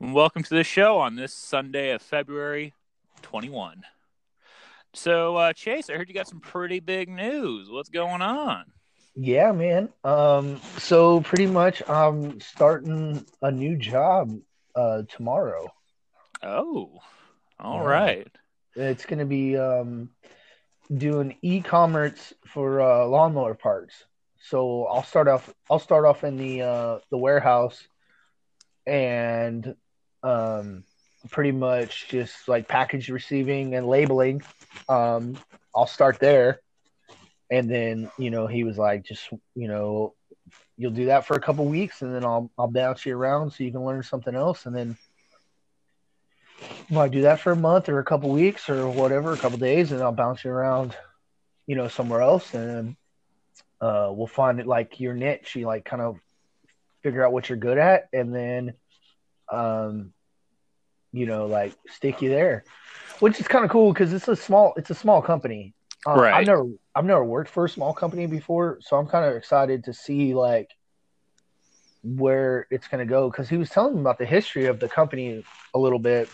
And Welcome to the show on this Sunday of February 21. So, uh, Chase, I heard you got some pretty big news. What's going on? Yeah, man. Um, so pretty much I'm starting a new job uh tomorrow. Oh, all Yeah. right. It's gonna be um doing e-commerce for uh lawnmower parts. So I'll start off I'll start off in the uh the warehouse and um pretty much just like package receiving and labeling. Um I'll start there. And then, you know, he was like just, you know, you'll do that for a couple weeks and then I'll I'll bounce you around so you can learn something else and then well, I do that for a month or a couple weeks or whatever, a couple days, and I'll bounce you around, you know, somewhere else, and uh, we'll find it like your niche. You like kind of figure out what you're good at, and then, um, you know, like stick you there, which is kind of cool because it's a small, it's a small company. Uh, Right. I've never, I've never worked for a small company before, so I'm kind of excited to see like where it's going to go because he was telling me about the history of the company a little bit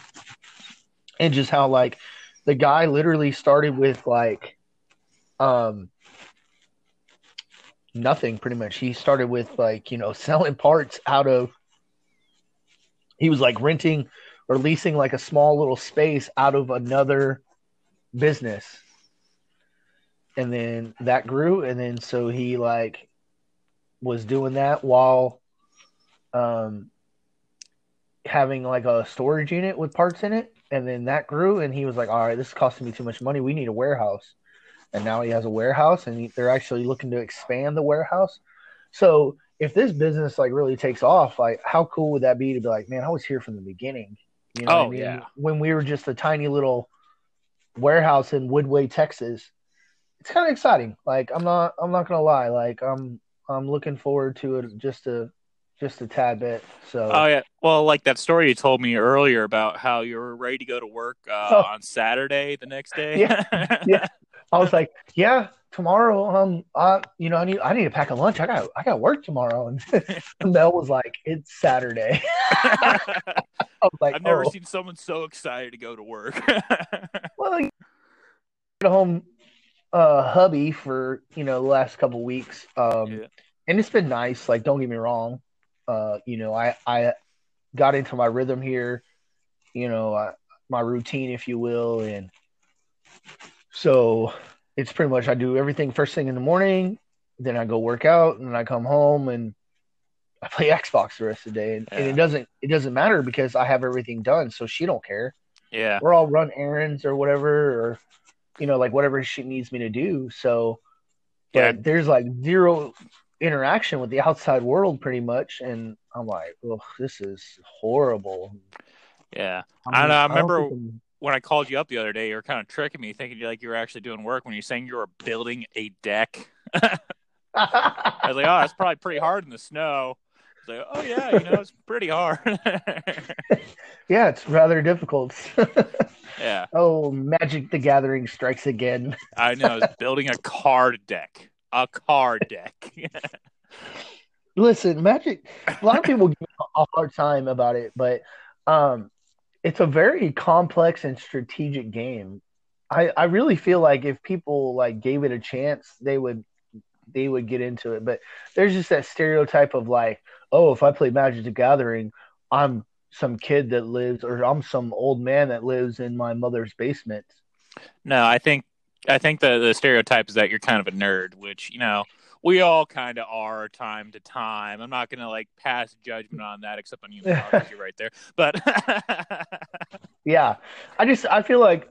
and just how like the guy literally started with like um nothing pretty much he started with like you know selling parts out of he was like renting or leasing like a small little space out of another business. And then that grew and then so he like was doing that while um having like a storage unit with parts in it. And then that grew and he was like all right this is costing me too much money. We need a warehouse. And now he has a warehouse and he, they're actually looking to expand the warehouse. So if this business like really takes off like how cool would that be to be like man i was here from the beginning you know what Oh, I mean? yeah. when we were just a tiny little warehouse in woodway texas it's kind of exciting like i'm not i'm not gonna lie like i'm i'm looking forward to it just a just a tad bit so Oh, yeah. Well, like that story you told me earlier about how you were ready to go to work uh, Oh. on Saturday the next day. Yeah. Yeah. I was like, yeah, tomorrow, um, I, you know, I need, I need to pack a lunch. I got, I got work tomorrow. And Mel was like, it's Saturday. I was like, I've never oh. seen someone so excited to go to work. well, you get home, uh, hubby for, you know, the last couple weeks. Um, Yeah. and it's been nice. Like, don't get me wrong. Uh, you know, I, I got into my rhythm here, you know, I, my routine, if you will. And so it's pretty much, I do everything first thing in the morning. Then I go work out and then I come home and I play Xbox the rest of the day. And, and it doesn't, it doesn't matter because I have everything done. So she don't care yeah. or I'll run errands or whatever, or you know, like whatever she needs me to do. So, but Yeah. there's like zero interaction with the outside world, pretty much, and I'm like, oh, this is horrible. Yeah. I, I know, I remember- when I called you up the other day, you were kind of tricking me, thinking like you were actually doing work when you're saying you were building a deck. I was like, oh, that's probably pretty hard in the snow. I was like, oh yeah, you know, it's pretty hard. yeah, it's rather difficult. yeah, oh, Magic the Gathering strikes again. I know. It's building a card deck, a card deck. Listen, Magic. A lot of people give me a hard time about it, but um, it's a very complex and strategic game. I I really feel like if people like gave it a chance, they would they would get into it. But there's just that stereotype of like, oh, if I play Magic the Gathering, I'm some kid that lives, or I'm some old man that lives in my mother's basement. no, I think I think the the stereotype is that you're kind of a nerd, which you know we all kind of are time to time. I'm not gonna like pass judgment on that, except on you, you're right there. But Yeah, I just I feel like,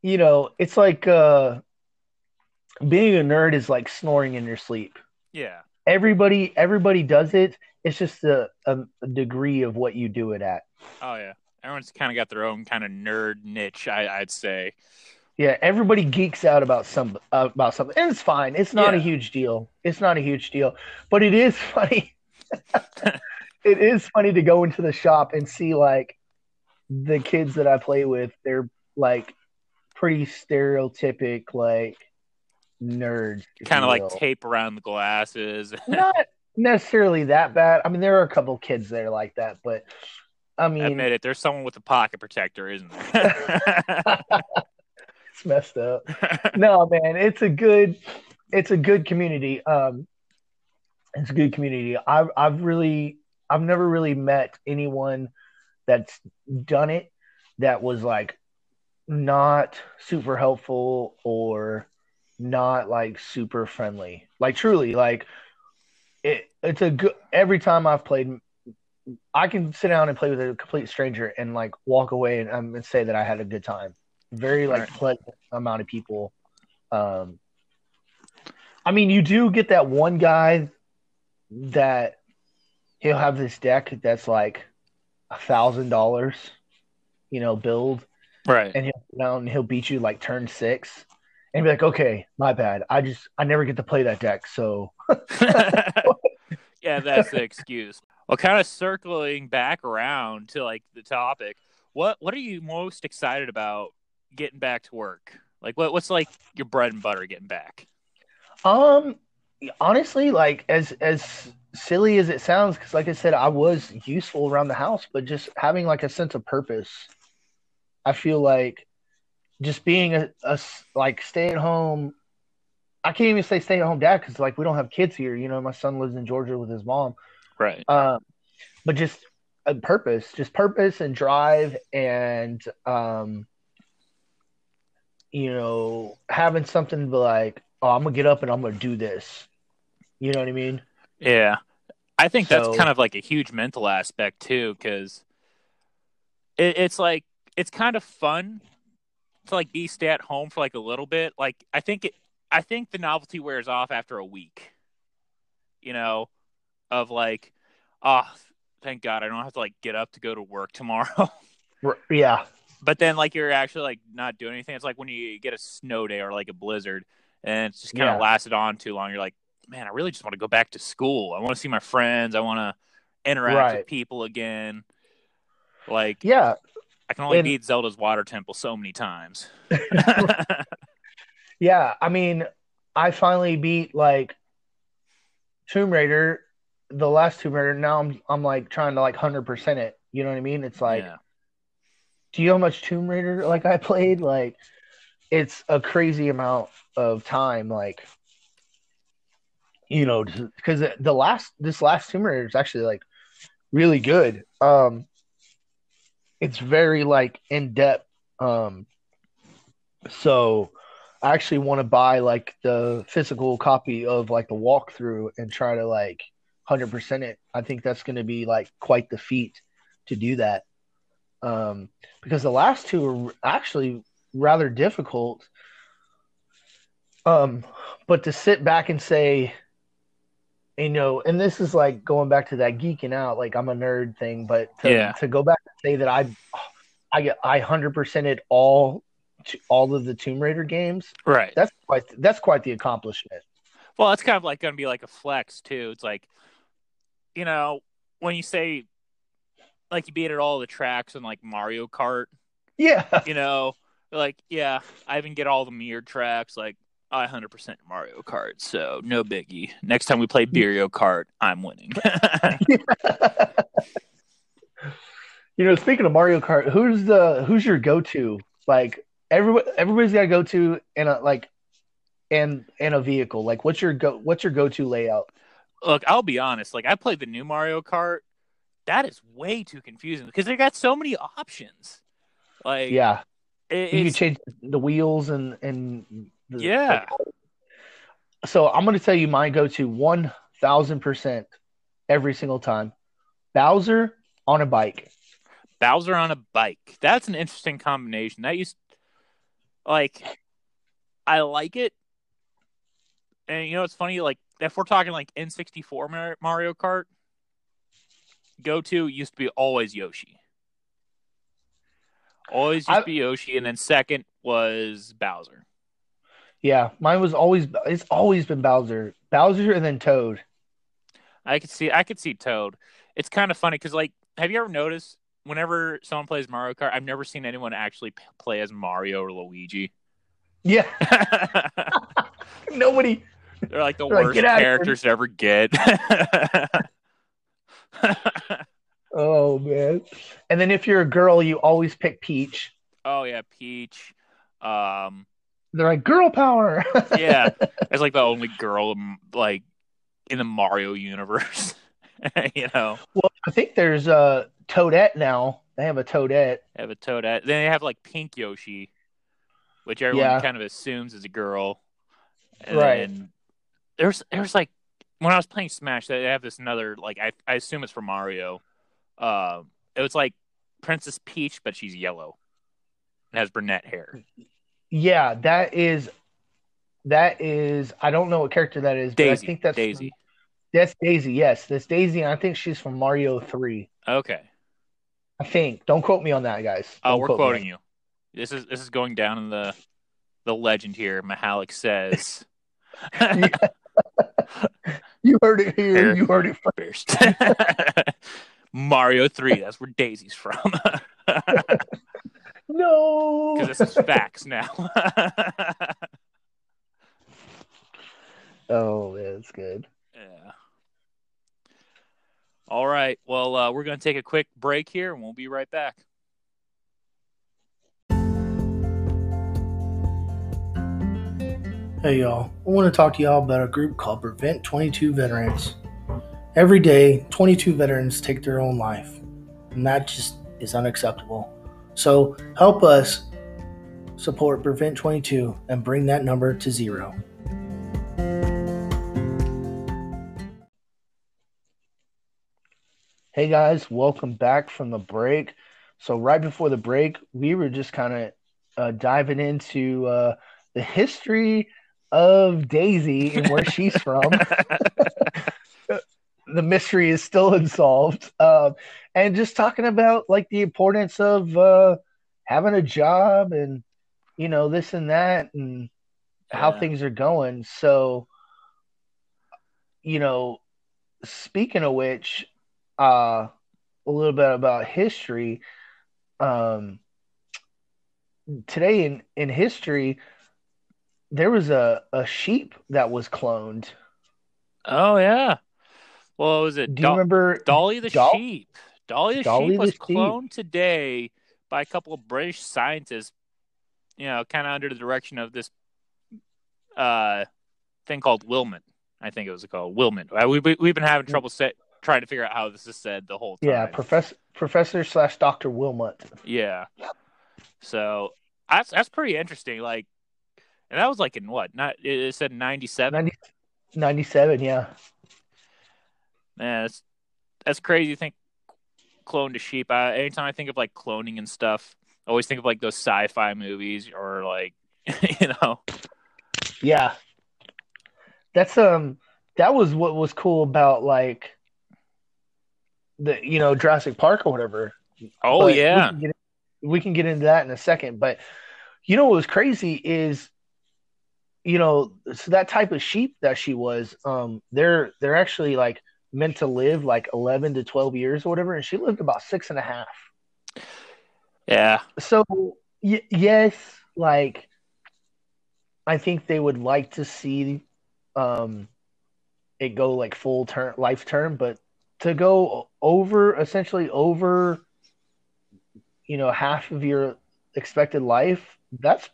you know, it's like uh, being a nerd is like snoring in your sleep. yeah, everybody everybody does it. It's just a, a, a degree of what you do it at. Oh yeah, everyone's kind of got their own kind of nerd niche. I, I'd say. Yeah, everybody geeks out about some uh, about something, and it's fine. It's not a huge deal. It's not a huge deal, but it is funny. it is funny to go into the shop and see like the kids that I play with. They're like pretty stereotypic, like nerds. kind of like tape around the glasses. not necessarily that bad. I mean, there are a couple kids there like that, but I mean, Admit it, there's someone with a pocket protector, isn't there? It's messed up. no, man, it's a good, it's a good community. Um, it's a good community. I've, I've really, I've never really met anyone that's done it that was like not super helpful or not like super friendly. Like truly, like it, it's a good. Every time I've played, I can sit down and play with a complete stranger and like walk away and, um, and say that I had a good time. Very like Right. pleasant amount of people. Um, I mean, you do get that one guy that he'll have this deck that's like a thousand dollars, you know, build, right. and he'll down and he'll beat you like turn six, and be like, okay, my bad. I just I never get to play that deck, so yeah, that's the excuse. Well, kind of circling back around to like the topic, what what are you most excited about getting back to work? Like, what what's like your bread and butter getting back? Um, honestly, like as as silly as it sounds, because like I said, I was useful around the house, but just having like a sense of purpose, I feel like just being a, a like stay at home. I can't even say stay at home dad because like we don't have kids here. You know, my son lives in Georgia with his mom. Right. Um, but just a purpose, just purpose and drive, and um, you know, having something be like, oh, I'm gonna get up and I'm gonna do this. You know what I mean? Yeah. I think that's kind of like a huge mental aspect too, because it, it's like it's kind of fun to like be stay at home for like a little bit. Like I think it, I think the novelty wears off after a week. You know, of like, oh, thank God I don't have to like get up to go to work tomorrow. Yeah, but then like you're actually like not doing anything. It's like when you get a snow day or like a blizzard, and it's just kind of Yeah. lasted on too long. You're like, man, I really just want to go back to school. I want to see my friends. I want to interact Right. with people again. Like yeah, I can only And- beat Zelda's water temple so many times. yeah. I mean, I finally beat like Tomb Raider, the last Tomb Raider. Now I'm I'm like trying to like hundred percent it. You know what I mean? It's like, yeah. Do you know how much Tomb Raider like I played? Like, it's a crazy amount of time. Like, you know, because the last this last Tomb Raider is actually like really good. Um, it's very like in depth. Um, so I actually want to buy like the physical copy of like the walkthrough and try to like hundred percent it. I think that's going to be like quite the feat to do that. Um, because the last two are actually rather difficult. Um, but to sit back and say, you know, and this is like going back to that geeking out, like I'm a nerd thing, but to, Yeah. to go back and say that I, I get I hundred percented all, all of the Tomb Raider games. Right. That's quite that's quite the accomplishment. Well, that's kind of like going to be like a flex too. It's like, you know, when you say like you beat at all the tracks in like Mario Kart, Yeah, you know, like yeah, I even get all the mirrored tracks. Like I 100% Mario Kart, so no biggie. Next time we play mm. Mario Kart, I'm winning. you know, speaking of Mario Kart, who's the who's your go to? Like everybody, everybody's got to go to in a like, in in a vehicle. Like, what's your go? What's your go to layout? Look, I'll be honest. Like I played the new Mario Kart. That is way too confusing because they got so many options. Like Yeah, it- you can change the wheels and and the, yeah. so I'm going to tell you my go to one thousand percent every single time. Bowser on a bike. Bowser on a bike. That's an interesting combination. That used like I like it. and you know it's funny. Like if we're talking like N64 Mario Kart, go to used to be always Yoshi. Always used I- to be Yoshi, and then second was Bowser. Yeah, mine was always it's always been Bowser, Bowser, and then Toad. I could see I could see Toad. It's kind of funny because like, have you ever noticed whenever someone plays Mario Kart, I've never seen anyone actually p- play as Mario or Luigi. Yeah, nobody. They're like the They're worst "Get out of here." characters to ever get. Oh man! And then if you're a girl, you always pick Peach. oh yeah, Peach. Um, They're like girl power. yeah, it's like the only girl um, like in the Mario universe. you know, Well, I think there's a Toadette now. They have a Toadette. they have a Toadette. Then they have like Pink Yoshi, which everyone Yeah. kind of assumes is a girl. And Right. there's there's like when I was playing Smash, they have this another like I I assume it's for Mario. Um, it was like Princess Peach, but she's yellow and has brunette hair. Yeah, that is. That is. I don't know what character that is, but I think that's Daisy. That's Daisy. Yes, that's Daisy. And I think she's from Mario Three. Okay. I think. Don't quote me on that, guys. Oh, we're quote me. quoting you. This is this is going down in the the legend here. Mahalik says. You heard it here. Here. You heard it first. Mario 3, that's where Daisy's from. No. Because this is facts now. Oh, man, that's good. yeah. All right. Well, uh, we're going to take a quick break here and we'll be right back. Hey y'all, I want to talk to y'all about a group called Prevent 22 Veterans. Every day, 22 veterans take their own life, and that just is unacceptable. So help us support Prevent 22 and bring that number to zero. Hey guys, welcome back from the break. So right before the break, we were just kind of uh, diving into uh, the history of Daisy and where she's from. the mystery is still unsolved, um, and just talking about like the importance of uh, having a job and you know this and that and how Yeah. things are going. So, you know, speaking of which, uh, a little bit about history. Um, today in in history, there was a a sheep that was cloned. Oh, yeah. Well, was it Do you remember? Dolly the Dol- sheep? Dolly the Dolly sheep was the sheep. cloned today by a couple of British scientists, you know, kind of under the direction of this uh, thing called Wilmut. I think it was called Wilmut. Uh, we, we, we've been having trouble set, trying to figure out how this is said the whole time. Yeah, Professor Professor slash Doctor Wilmut. Yeah. So that's that's pretty interesting. Like, and that was like in what? Not it said ninety seven. 90, 97, Yeah, Man, that's that's crazy. to think clone to sheep. I, anytime I think of like cloning and stuff, I always think of like those sci-fi movies or like you know. yeah. That's um. That was what was cool about like the you know Jurassic Park or whatever. Oh But yeah, we can, get, we can get into that in a second. But you know what was crazy is, you know, so that type of sheep that she was, um, they're they're actually like meant to live like eleven to twelve years or whatever, and she lived about six and a half. yeah, So y- yes, like I think they would like to see um it go like full term life term, but to go over essentially over you know half of your expected life, that's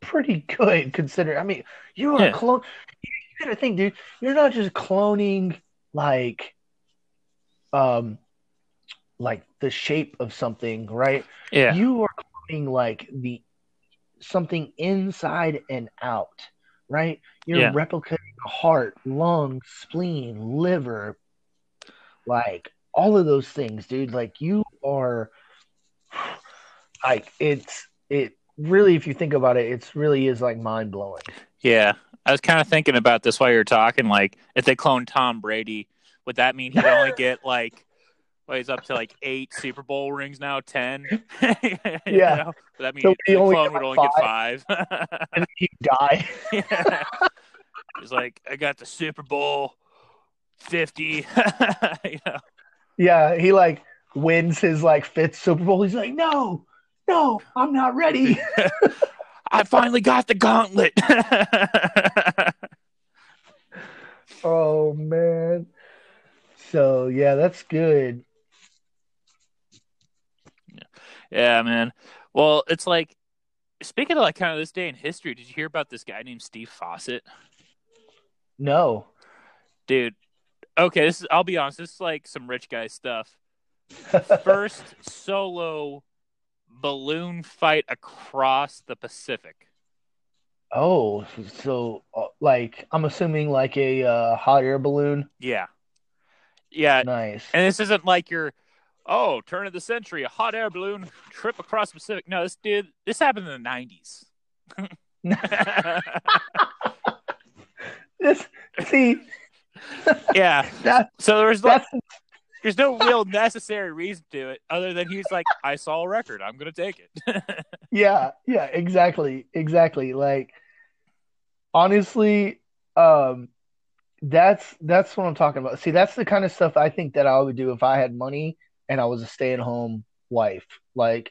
pretty good considering I mean you're Yeah. a clone you gotta think, dude, you're not just cloning like um like the shape of something, right? yeah, you are cloning like the something inside and out, right? You're Yeah. replicating heart, lungs, spleen, liver, like all of those things, dude. Like you are like it's it really if you think about it, it's really is like mind blowing. yeah. I was kind of thinking about this while you were talking. Like, if they clone Tom Brady, would that mean he'd only get like, well, he's up to like eight Super Bowl rings now, ten? Yeah. You know? That mean So he the only clone would only get five? and he'd die. yeah. He's like, I got the Super Bowl fifty. you know? Yeah, he like wins his like fifth Super Bowl. He's like, no, no, I'm not ready. I finally got the gauntlet. oh man. So yeah, that's good. yeah, man. Well, it's like speaking of like kind of this day in history, did you hear about this guy named Steve Fossett? No. Dude. Okay, this is I'll be honest, this is like some rich guy stuff. First solo balloon fight across the Pacific. Oh, so uh, like I'm assuming like a uh, hot air balloon. Yeah. Yeah, Nice. And this isn't like your oh, turn of the century, a hot air balloon trip across the Pacific. No, this dude this happened in the nineties. This see yeah. that So there's like that's there's no real necessary reason to it other than he's like, I saw a record, I'm gonna take it. yeah, yeah, exactly. Exactly. Like honestly, um that's that's what I'm talking about. See, that's the kind of stuff I think that I would do if I had money and I was a stay-at-home wife. Like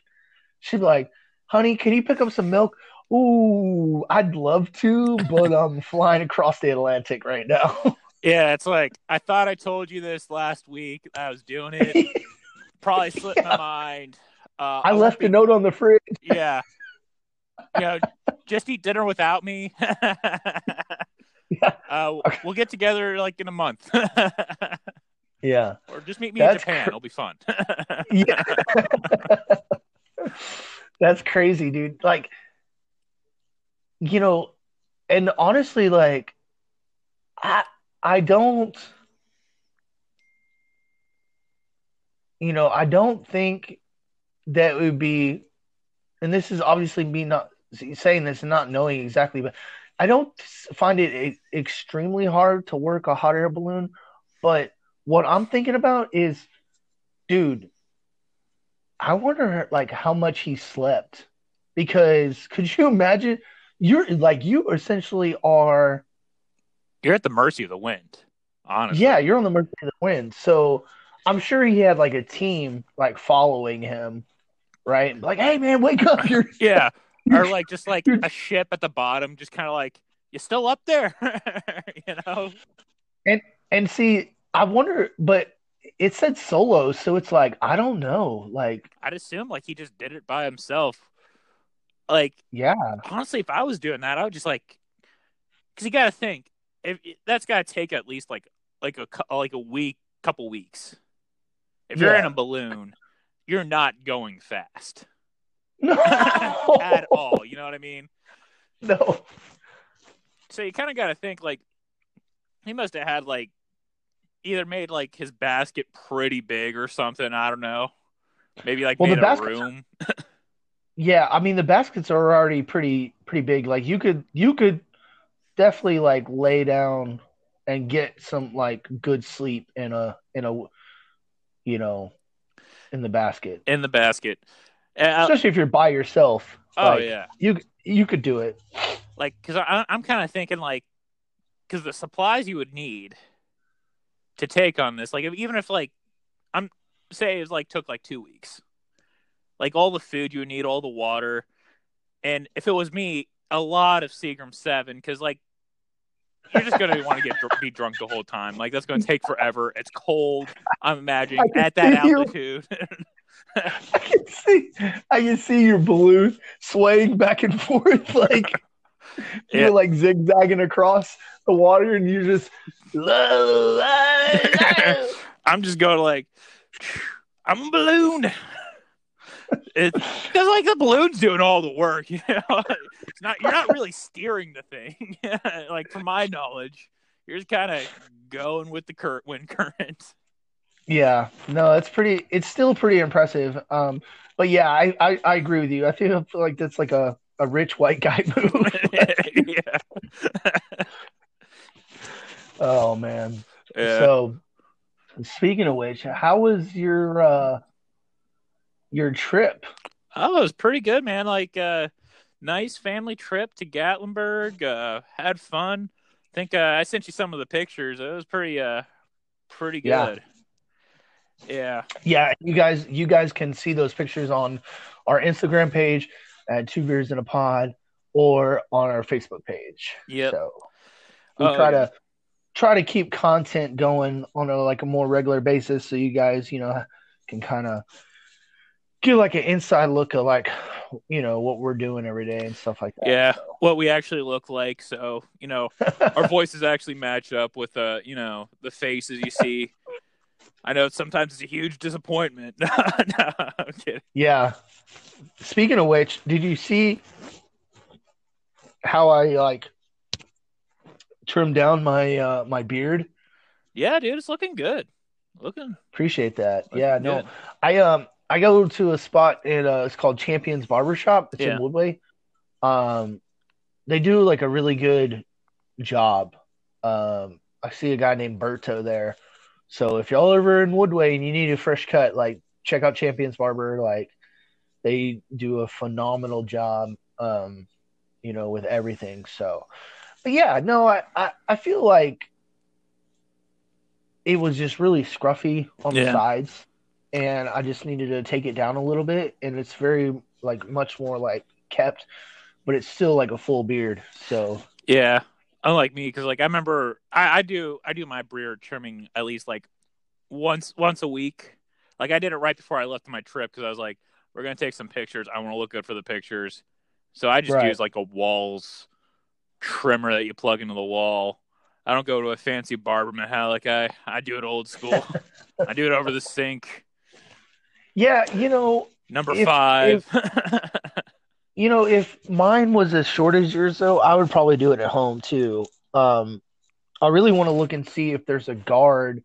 she'd be like, "Honey, can you pick up some milk?" Ooh, I'd love to, but I'm flying across the Atlantic right now. yeah, it's like I thought I told you this last week. I was doing it. Probably slipped my mind. Uh, I won't left be- a note on the fridge. Yeah. You know, just eat dinner without me. Yeah. Uh, we'll get together like in a month, Yeah. or just meet me in Japan. cr- It'll be fun. Yeah. That's crazy, dude. Like, you know, and honestly, like, I I don't, you know, I don't think that would be, and this is obviously me not saying this and not knowing exactly, but I don't find it extremely hard to work a hot air balloon. But what I'm thinking about is, dude, I wonder like how much he slept because could you imagine you're like you essentially are You're at the mercy of the wind, honestly. yeah you're on the mercy of the wind so I'm sure he had like a team like following him right like hey man wake up you're Yeah. Or like just like a ship at the bottom, just kind of like you still up there, you know? And and see I wonder but it said solo so it's like I don't know like I'd assume like he just did it by himself. Like yeah honestly, if I was doing that, I would just like, because you got to think if that's got to take at least like like a like a week, couple weeks. If you're Yeah. in a balloon, you're not going fast no at all. You know what I mean? no So you kind of got to think like he must have had like either made like his basket pretty big or something. I don't know. Maybe like Well, the made a baskets- room. Yeah, I mean the baskets are already pretty pretty big. Like you could you could definitely like lay down and get some like good sleep in a in a you know in the basket. in the basket. And I- Especially if you're by yourself. oh Like, yeah. You you could do it. like because I'm kind of thinking like because the supplies you would need to take on this, like if, even if like I'm say it like took like two weeks, like all the food you would need, all the water, and if it was me, a lot of Seagram Seven because like you're just gonna want to get dr- be drunk the whole time. Like that's gonna take forever. It's cold. I'm imagining at that altitude. I can see I can see your balloon swaying back and forth like Yeah. you're like zigzagging across the water and you're just I'm just going like, I'm a balloon. It's because like the balloon's doing all the work, you know. It's not you're not really steering the thing. like from my knowledge, you're just kind of going with the current wind current. Yeah, no, it's pretty. It's still pretty impressive. Um, but yeah, I, I, I agree with you. I feel, I feel like that's like a a rich white guy move. yeah. oh man. yeah. So speaking of which, how was your uh your trip? Oh, it was pretty good, man. Like, uh, nice family trip to Gatlinburg. Uh, had fun. I think uh, I sent you some of the pictures. It was pretty, uh, pretty good. Yeah. Yeah, you guys you guys can see those pictures on our Instagram page at Two Beards in a Pod or on our Facebook page. Yeah. So we Oh, try yeah. to try to keep content going on a like a more regular basis so you guys, you know, can kind of get like an inside look of like you know what we're doing every day and stuff like that. Yeah. So. What we actually look like. So, you know, our voices actually match up with, uh, you know, the faces you see. I know sometimes it's a huge disappointment. no, I'm kidding. Yeah. Speaking of which, did you see how I like trimmed down my uh my beard? Yeah, dude, it's looking good. Looking. Appreciate that. looking yeah, no. good. I um I go to a spot in uh it's called Champions Barbershop. It's Yeah. in Woodway. Um they do like a really good job. Um I see a guy named Berto there. So if y'all ever in Woodway and you need a fresh cut, like check out Champions Barber. Like they do a phenomenal job um, you know, with everything. So but yeah, no, I, I, I feel like it was just really scruffy on the sides and I just needed to take it down a little bit and it's very like much more like kept, but it's still like a full beard. So Yeah, unlike me, because like I remember, I, I do I do my beard trimming at least like once once a week. Like I did it right before I left my trip because I was like, we're gonna take some pictures. I want to look good for the pictures, so I just Right. use like a walls trimmer that you plug into the wall. I don't go to a fancy barber man like I I do it old school. I do it over the sink. Yeah, you know, Number If- five. You know, if mine was as short as yours, though, I would probably do it at home too. Um, I really want to look and see if there's a guard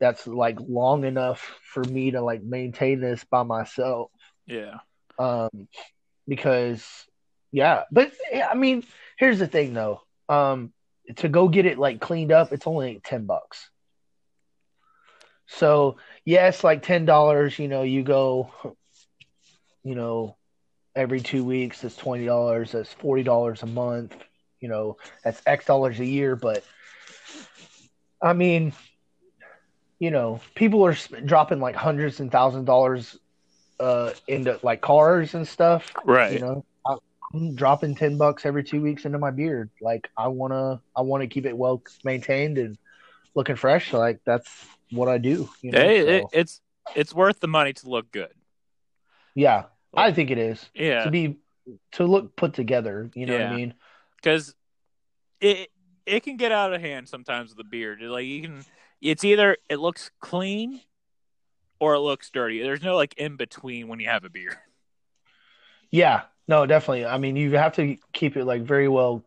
that's like long enough for me to like maintain this by myself. yeah. Um, because yeah, but I mean, here's the thing though. Um, to go get it like cleaned up, it's only ten bucks. So yes, like ten dollars. You know, you go, you know, every two weeks. That's twenty dollars. That's forty dollars a month. You know, that's X dollars a year. But I mean, you know, people are dropping like hundreds and thousands of dollars uh into like cars and stuff. Right. You know, I'm dropping ten bucks every two weeks into my beard. Like I wanna, I wanna keep it well maintained and looking fresh. Like that's what I do. You know, so, it, it's it's worth the money to look good. yeah, I think it is Yeah. to be to look put together. You know what I mean? because it it can get out of hand sometimes with the beard. Like you can, it's either it looks clean or it looks dirty. There's no like in between when you have a beard. Yeah, no, definitely. I mean, you have to keep it like very well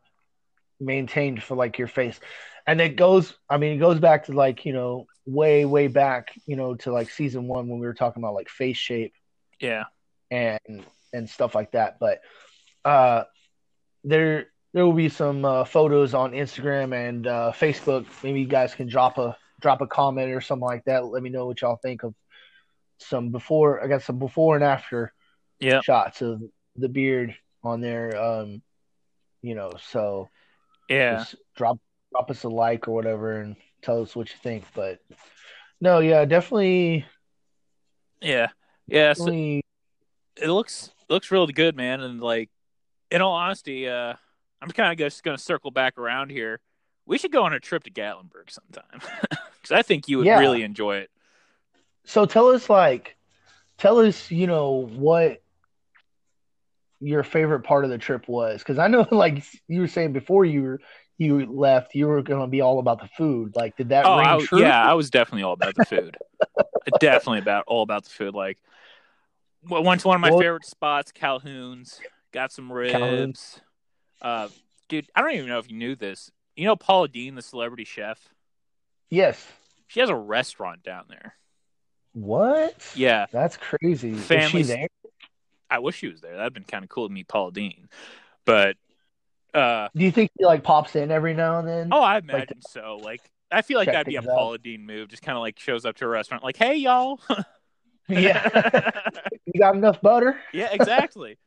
maintained for like your face. And it goes, I mean, it goes back to like, you know, way, way back, you know, to like season one when we were talking about like face shape Yeah, and and stuff like that. But uh there there will be some uh, photos on Instagram and uh, Facebook. Maybe you guys can drop a drop a comment or something like that. Let me know what y'all think of some before. I got some before and after yeah, shots of the beard on there. Um, you know, so yeah, just drop drop us a like or whatever and tell us what you think. But no, yeah, definitely, yeah, yeah. So it looks looks really good, man. And like, in all honesty, uh, I'm kind of just gonna circle back around here. We should go on a trip to Gatlinburg sometime because I think you would Yeah. really enjoy it. So tell us, like, tell us, you know, what your favorite part of the trip was, because I know, like you were saying before you were you left, you were going to be all about the food. Like, did that Oh, ring I, true? yeah, I was definitely all about the food. definitely about all about the food. Like, w- went to one of my Well- favorite spots, Calhoun's. Got some ribs. Calhoun's. Uh, dude, I don't even know if you knew this. You know Paula Deen, the celebrity chef. Yes. She has a restaurant down there. What? Yeah, That's crazy. Is she there? I wish she was there. That'd been kind of cool to meet Paula Deen. But uh, Do you think he like pops in every now and then? oh, I imagine so. Like, I feel like that'd be a things out. Deen move. Just kind of like shows up to a restaurant, like, "Hey, y'all." yeah. you got enough butter? yeah, exactly.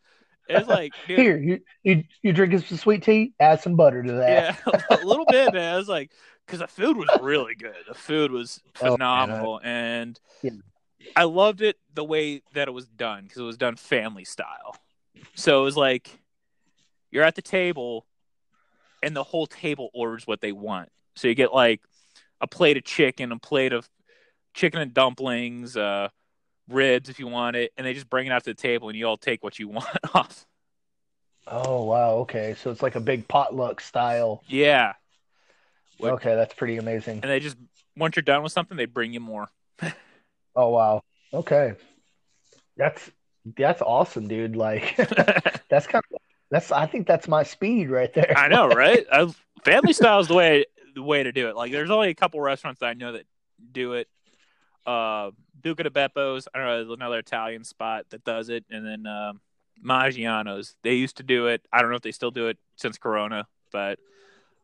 It's like, dude, Here, you you you drinking some sweet tea? Add some butter to that. yeah, a little bit, man. I was like, because the food was really good. The food was Oh, phenomenal, and Yeah. I loved it the way that it was done because it was done family style. So it was like you're at the table, and the whole table orders what they want. So you get like a plate of chicken, a plate of chicken and dumplings, uh, ribs if you want it, and they just bring it out to the table, and you all take what you want off. Oh wow. Okay, so it's like a big potluck style. Yeah, Okay, that's pretty amazing. and they just once you're done with something, they bring you more. Oh wow. Okay. That's that's awesome, dude. Like that's kind of that's I think that's my speed right there. I know, right? I, family style is the way the way to do it. Like, there's only a couple restaurants that I know that do it. Uh, Buca di Beppo's, I don't know, another Italian spot that does it, and then um, Maggiano's. They used to do it. I don't know if they still do it since Corona, but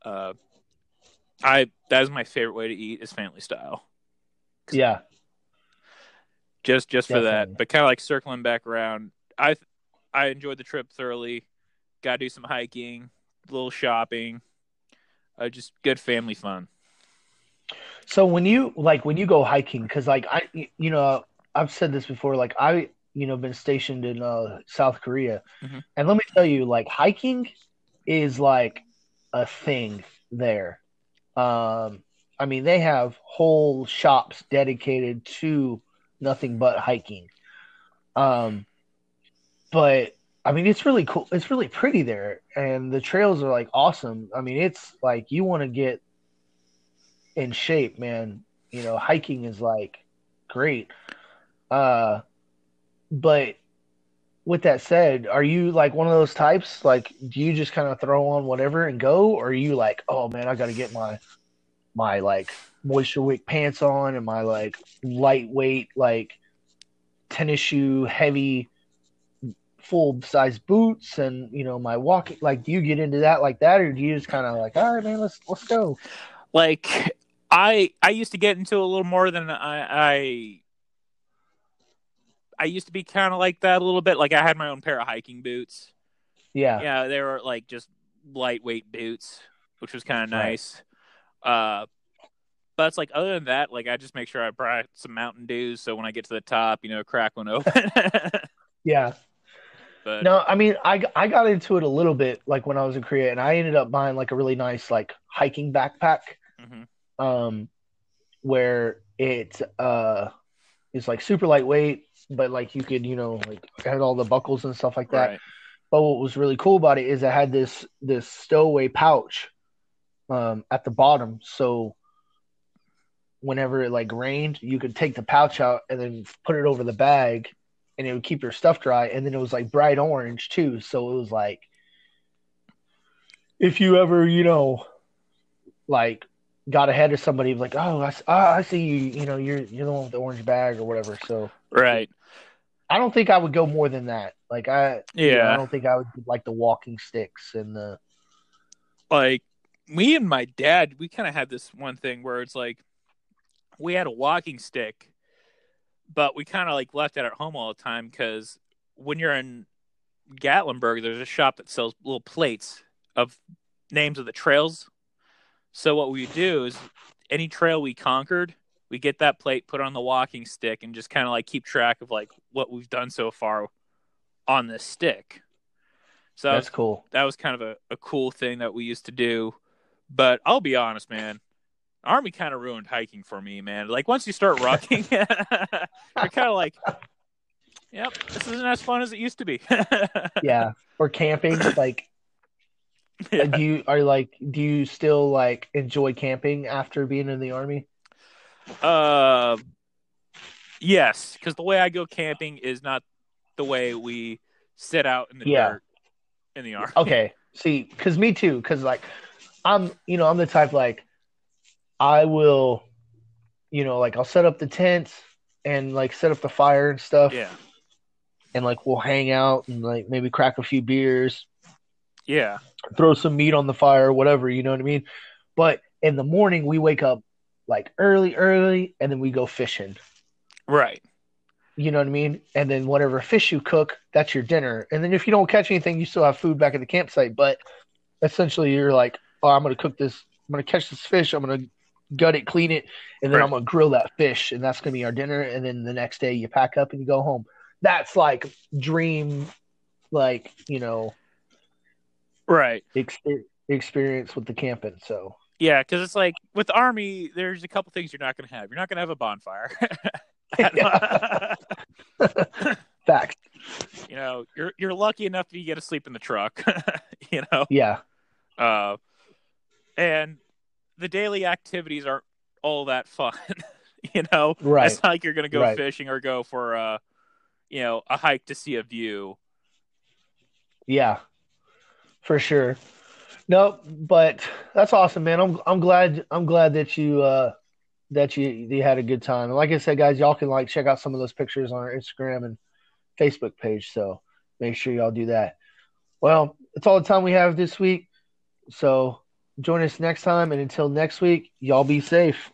uh, I that is my favorite way to eat is family style. Yeah. Just just for that, but kind of like circling back around. I I enjoyed the trip thoroughly. Got to do some hiking, a little shopping. Uh, just good family fun. So when you like when you go hiking, because like I, you know, I've said this before. Like I, you know, been stationed in uh, South Korea, Mhm. and let me tell you, like hiking is like a thing there. Um, I mean, they have whole shops dedicated to nothing but hiking. Um, but I mean, it's really cool. It's really pretty there, and the trails are like awesome. I mean, it's like you want to get in shape, man. You know, hiking is like great. Uh, but with that said, are you like one of those types? Like, do you just kind of throw on whatever and go, or are you like, oh man, I got to get my my like moisture wick pants on and my like lightweight like tennis shoe heavy full size boots and you know my walking like do you get into that like that or do you just kind of like all right man let's let's go Like I I used to get into a little more than I I, I used to be kind of like that a little bit. Like I had my own pair of hiking boots. yeah Yeah, they were like just lightweight boots, which was kind of Right. nice. Uh, but it's like other than that, like I just make sure I brought some Mountain Dews, so when I get to the top, you know, crack one open. yeah but No, I mean, I I got into it a little bit like when I was in Korea, and I ended up buying like a really nice like hiking backpack, mhm. um, where it uh is like super lightweight, but like you could you know like had all the buckles and stuff like that. right, But what was really cool about it is it had this this stowaway pouch, um, at the bottom, so whenever it like rained, you could take the pouch out and then put it over the bag, and it would keep your stuff dry. And then it was like bright orange too, so it was like if you ever you know like got ahead of somebody like oh I, ah, I see you you know you're you're the one with the orange bag or whatever so right, I don't think I would go more than that like I you know, yeah. I don't think I would like the walking sticks and the like me and my dad, we kind of had this one thing where it's like we had a walking stick, but we kind of like left it at home all the time because when you're in Gatlinburg, there's a shop that sells little plates of names of the trails. So what we do is any trail we conquered, we get that plate, put on the walking stick, and just kind of like keep track of like what we've done so far on this stick. So that's cool that was kind of a, a cool thing that we used to do. But I'll be honest, man. Army kind of ruined hiking for me, man. Like once you start rocking, you're kind of like, "Yep, this isn't as fun as it used to be." yeah or camping like Yeah. do you are like do you still like enjoy camping after being in the army Uh, yes, because the way I go camping is not the way we sit out in the Yeah. dirt in the army. okay see because me too because like i'm you know i'm the type like i will you know like i'll set up the tent and like set up the fire and stuff Yeah, and like we'll hang out and like maybe crack a few beers, Yeah. throw some meat on the fire, whatever, you know what I mean? But in the morning we wake up like early, early, and then we go fishing. Right. You know what I mean? And then whatever fish you cook, that's your dinner. And then if you don't catch anything, you still have food back at the campsite. But essentially, you're like, oh, I'm going to cook this. I'm going to catch this fish. I'm going to gut it, clean it, and then Right. I'm to grill that fish. And that's to be our dinner. And then the next day, you pack up and you go home. That's like dream, like, you know, Right. exper- experience with the camping. So, Yeah, because it's like with army, there's a couple things you're not to have. You're not to have a bonfire. facts. you know, you're you're lucky enough you get to sleep in the truck. you know, Yeah. uh, and the daily activities aren't all that fun. you know, Right. It's not like you're going to go Right. fishing or go for uh, you know, a hike to see a view. Yeah, for sure. No, but that's awesome, man. I'm I'm glad I'm glad that you uh that you you had a good time. And like I said, guys, y'all can like check out some of those pictures on our Instagram and Facebook page. So make sure y'all do that. Well, that's all the time we have this week. So join us next time, and until next week, y'all be safe.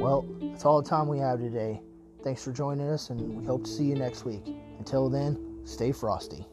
Well, that's all the time we have today. Thanks for joining us, and we hope to see you next week. Until then, stay frosty.